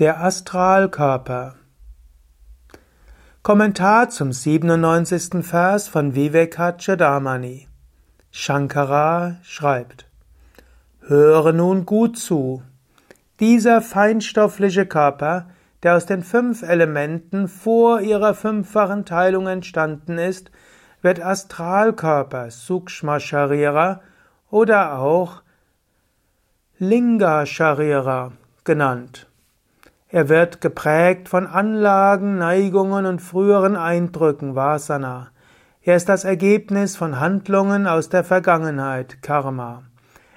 Der Astralkörper Kommentar zum 97. Vers von Vivekachudamani Shankara schreibt Höre nun gut zu. Dieser feinstoffliche Körper, der aus den fünf Elementen vor ihrer fünffachen Teilung entstanden ist, wird Astralkörper Sukshma Sharira oder auch Linga Sharira genannt. Er wird geprägt von Anlagen, Neigungen und früheren Eindrücken, Vasana. Er ist das Ergebnis von Handlungen aus der Vergangenheit, Karma.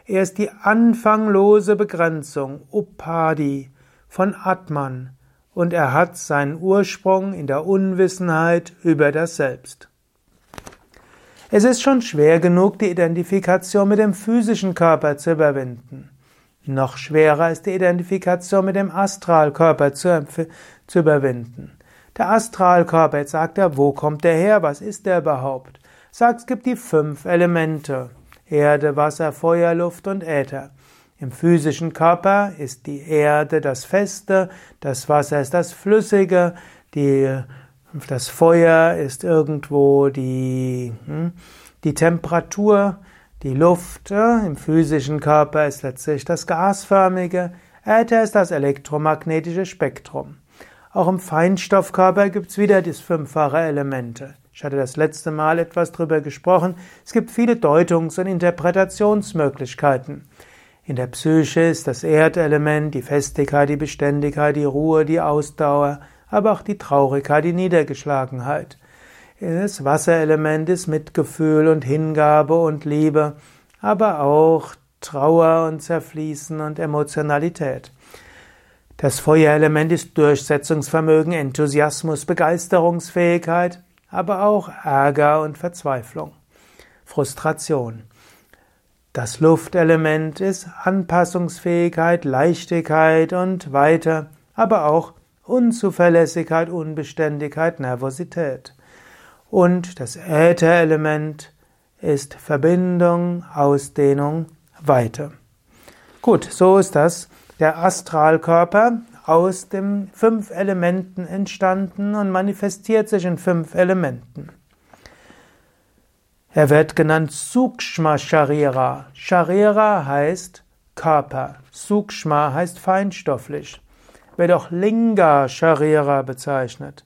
Er ist die anfanglose Begrenzung, Upadi, von Atman und er hat seinen Ursprung in der Unwissenheit über das Selbst. Es ist schon schwer genug, die Identifikation mit dem physischen Körper zu überwinden. Noch schwerer ist die Identifikation mit dem Astralkörper zu, zu überwinden. Der Astralkörper, jetzt sagt er, wo kommt der her? Was ist der überhaupt? Sagt, es gibt die fünf Elemente. Erde, Wasser, Feuer, Luft und Äther. Im physischen Körper ist die Erde das Feste, das Wasser ist das Flüssige, die, das Feuer ist irgendwo die, hm, die Temperatur, die Luft äh, im physischen Körper ist letztlich das gasförmige, Äther ist das elektromagnetische Spektrum. Auch im Feinstoffkörper gibt es wieder das fünffache Elemente. Ich hatte das letzte Mal etwas darüber gesprochen. Es gibt viele Deutungs- und Interpretationsmöglichkeiten. In der Psyche ist das Erdelement, die Festigkeit, die Beständigkeit, die Ruhe, die Ausdauer, aber auch die Traurigkeit, die Niedergeschlagenheit. Das Wasserelement ist Mitgefühl und Hingabe und Liebe, aber auch Trauer und Zerfließen und Emotionalität. Das Feuerelement ist Durchsetzungsvermögen, Enthusiasmus, Begeisterungsfähigkeit, aber auch Ärger und Verzweiflung, Frustration. Das Luftelement ist Anpassungsfähigkeit, Leichtigkeit und weiter, aber auch Unzuverlässigkeit, Unbeständigkeit, Nervosität. Und das Ätherelement ist Verbindung, Ausdehnung, Weite. Gut, so ist das der Astralkörper aus den fünf Elementen entstanden und manifestiert sich in fünf Elementen. Er wird genannt Sukshma Sharira. Sharira heißt Körper. Sukshma heißt feinstofflich. Wird auch Linga Sharira bezeichnet.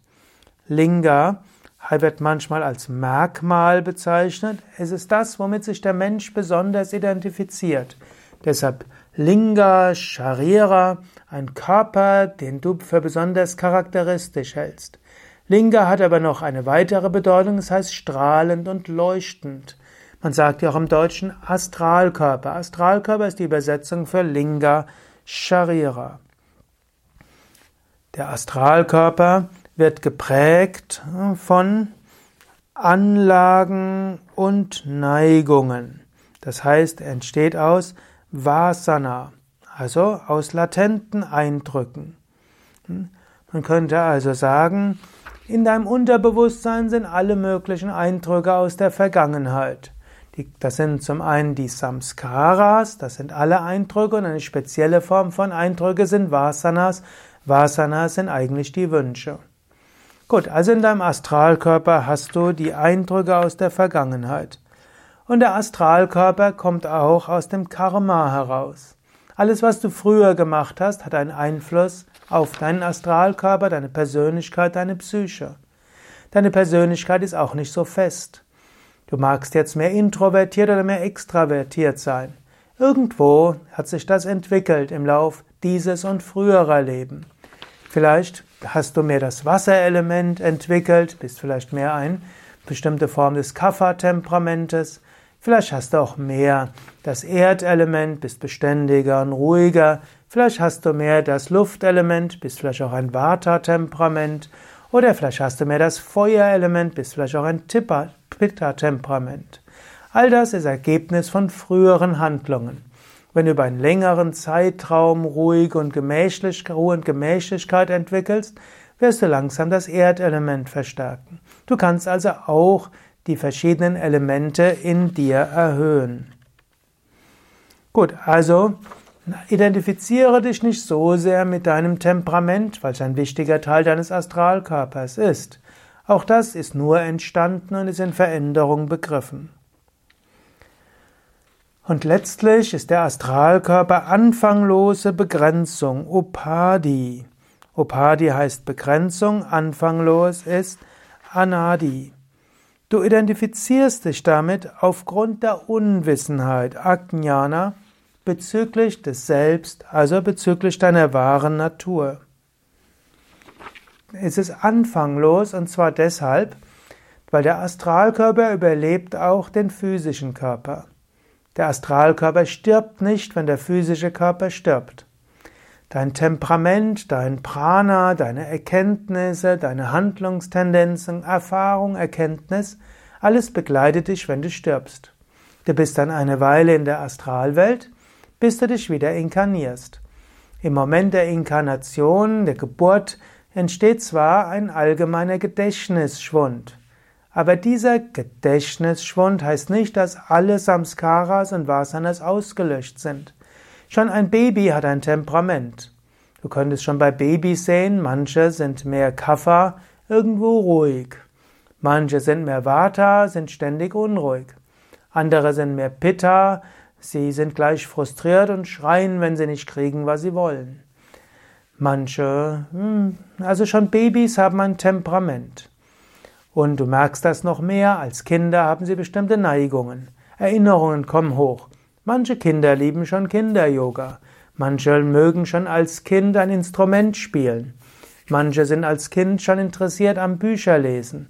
Linga wird manchmal als Merkmal bezeichnet. Es ist das, womit sich der Mensch besonders identifiziert. Deshalb Linga Sharira, ein Körper, den du für besonders charakteristisch hältst. Linga hat aber noch eine weitere Bedeutung, es heißt strahlend und leuchtend. Man sagt ja auch im Deutschen Astralkörper. Astralkörper ist die Übersetzung für Linga Sharira. Der Astralkörper wird geprägt von Anlagen und Neigungen. Das heißt, entsteht aus Vasana, also aus latenten Eindrücken. Hm? Man könnte also sagen, in deinem Unterbewusstsein sind alle möglichen Eindrücke aus der Vergangenheit. das sind zum einen die Samskaras, das sind alle Eindrücke und eine spezielle Form von Eindrücke sind Vasanas. Vasanas sind eigentlich die Wünsche. Gut, also in deinem Astralkörper hast du die Eindrücke aus der Vergangenheit. Und der Astralkörper kommt auch aus dem Karma heraus. Alles, was du früher gemacht hast, hat einen Einfluss auf deinen Astralkörper, deine Persönlichkeit, deine Psyche. Deine Persönlichkeit ist auch nicht so fest. Du magst jetzt mehr introvertiert oder mehr extravertiert sein. Irgendwo hat sich das entwickelt im Lauf dieses und früherer Leben. Vielleicht hast du mehr das Wasserelement entwickelt, bist vielleicht mehr eine bestimmte Form des Kapha-Temperamentes. Vielleicht hast du auch mehr das Erdelement, bist beständiger und ruhiger. Vielleicht hast du mehr das Luftelement, bist vielleicht auch ein Vata-Temperament. Oder vielleicht hast du mehr das Feuerelement, bist vielleicht auch ein Pitta-Temperament. All das ist Ergebnis von früheren Handlungen. Wenn du über einen längeren Zeitraum ruhig und gemächlich, Ruhe und Gemächlichkeit entwickelst, wirst du langsam das Erdelement verstärken. Du kannst also auch die verschiedenen Elemente in dir erhöhen. Gut, also Identifiziere dich nicht so sehr mit deinem Temperament, weil es ein wichtiger Teil deines Astralkörpers ist. Auch das ist nur entstanden und ist in Veränderung begriffen. Und letztlich ist der Astralkörper anfanglose Begrenzung, Upadi. Upadi heißt Begrenzung, anfanglos ist Anadi. Du identifizierst dich damit aufgrund der Unwissenheit, Ajnana, bezüglich des Selbst, also bezüglich deiner wahren Natur. Es ist anfanglos und zwar deshalb, weil der Astralkörper überlebt auch den physischen Körper. Der Astralkörper stirbt nicht, wenn der physische Körper stirbt. Dein Temperament, dein Prana, deine Erkenntnisse, deine Handlungstendenzen, Erfahrung, Erkenntnis, alles begleitet dich, wenn du stirbst. Du bist dann eine Weile in der Astralwelt, bis du dich wieder inkarnierst. Im Moment der Inkarnation, der Geburt, entsteht zwar ein allgemeiner Gedächtnisschwund, aber dieser Gedächtnisschwund heißt nicht, dass alle Samskaras und Vasanas ausgelöscht sind. Schon ein Baby hat ein Temperament. Du könntest schon bei Babys sehen, manche sind mehr Kapha, irgendwo ruhig. Manche sind mehr Vata, sind ständig unruhig. Andere sind mehr Pitta, sie sind gleich frustriert und schreien, wenn sie nicht kriegen, was sie wollen. Manche, hm, also schon Babys haben ein Temperament. Und du merkst das noch mehr, als Kinder haben sie bestimmte Neigungen. Erinnerungen kommen hoch. Manche Kinder lieben schon Kinder-Yoga. Manche mögen schon als Kind ein Instrument spielen. Manche sind als Kind schon interessiert am Bücherlesen.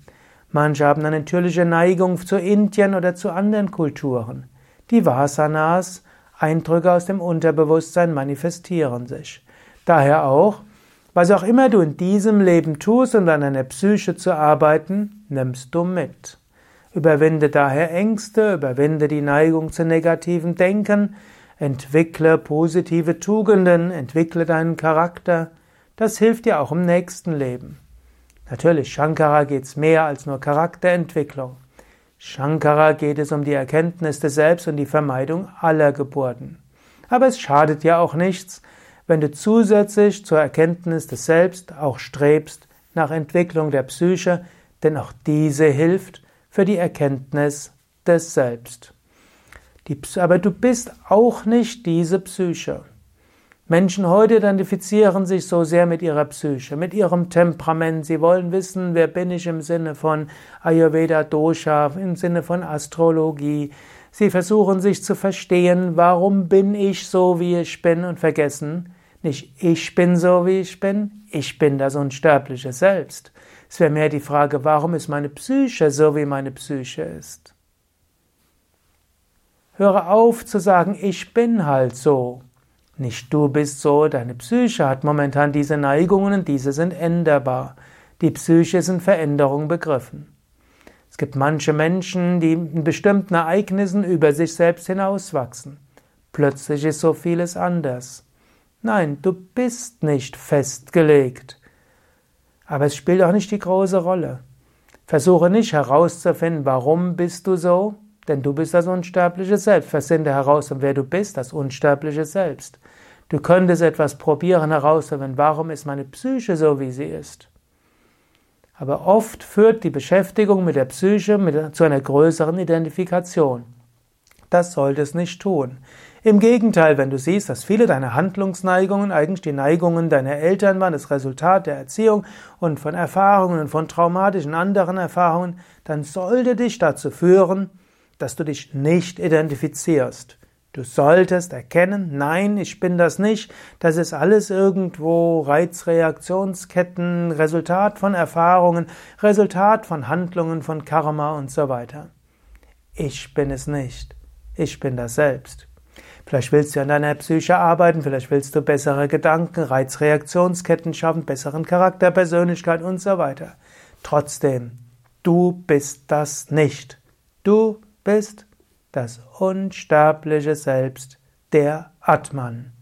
Manche haben eine natürliche Neigung zu Indien oder zu anderen Kulturen. Die Vasanas, Eindrücke aus dem Unterbewusstsein manifestieren sich. Daher auch, was auch immer du in diesem Leben tust, um an deiner Psyche zu arbeiten, nimmst du mit. Überwinde daher Ängste, überwinde die Neigung zu negativen Denken, entwickle positive Tugenden, entwickle deinen Charakter. Das hilft dir auch im nächsten Leben. Natürlich, Shankara geht es mehr als nur Charakterentwicklung. Shankara geht es um die Erkenntnis des Selbst und die Vermeidung aller Geburten. Aber es schadet ja auch nichts, wenn du zusätzlich zur Erkenntnis des Selbst auch strebst nach Entwicklung der Psyche, denn auch diese hilft für die Erkenntnis des Selbst. Aber du bist auch nicht diese Psyche. Menschen heute identifizieren sich so sehr mit ihrer Psyche, mit ihrem Temperament. Sie wollen wissen, wer bin ich im Sinne von Ayurveda Dosha, im Sinne von Astrologie. Sie versuchen sich zu verstehen, warum bin ich so, wie ich bin und vergessen, nicht ich bin so, wie ich bin, ich bin das unsterbliche Selbst. Es wäre mehr die Frage, warum ist meine Psyche so, wie meine Psyche ist? Höre auf zu sagen, ich bin halt so. Nicht du bist so, deine Psyche hat momentan diese Neigungen und diese sind änderbar. Die Psyche ist in Veränderung begriffen. Es gibt manche Menschen, die in bestimmten Ereignissen über sich selbst hinauswachsen. Plötzlich ist so vieles anders. Nein, du bist nicht festgelegt. Aber es spielt auch nicht die große Rolle. Versuche nicht herauszufinden, warum bist du so, denn du bist das unsterbliche Selbst. Versende heraus, wer du bist, das unsterbliche Selbst. Du könntest etwas probieren herauszufinden, warum ist meine Psyche so, wie sie ist. Aber oft führt die Beschäftigung mit der Psyche mit, zu einer größeren Identifikation. Das sollte es nicht tun. Im Gegenteil, wenn du siehst, dass viele deiner Handlungsneigungen eigentlich die Neigungen deiner Eltern waren, das Resultat der Erziehung und von Erfahrungen und von traumatischen anderen Erfahrungen, dann sollte dich dazu führen, dass du dich nicht identifizierst. Du solltest erkennen, nein, ich bin das nicht, das ist alles irgendwo Reizreaktionsketten, Resultat von Erfahrungen, Resultat von Handlungen, von Karma und so weiter. Ich bin es nicht. Ich bin das Selbst. Vielleicht willst du an deiner Psyche arbeiten, vielleicht willst du bessere Gedanken, Reizreaktionsketten schaffen, besseren Charakter, Persönlichkeit und so weiter. Trotzdem, du bist das nicht. Du bist das unsterbliche Selbst, der Atman.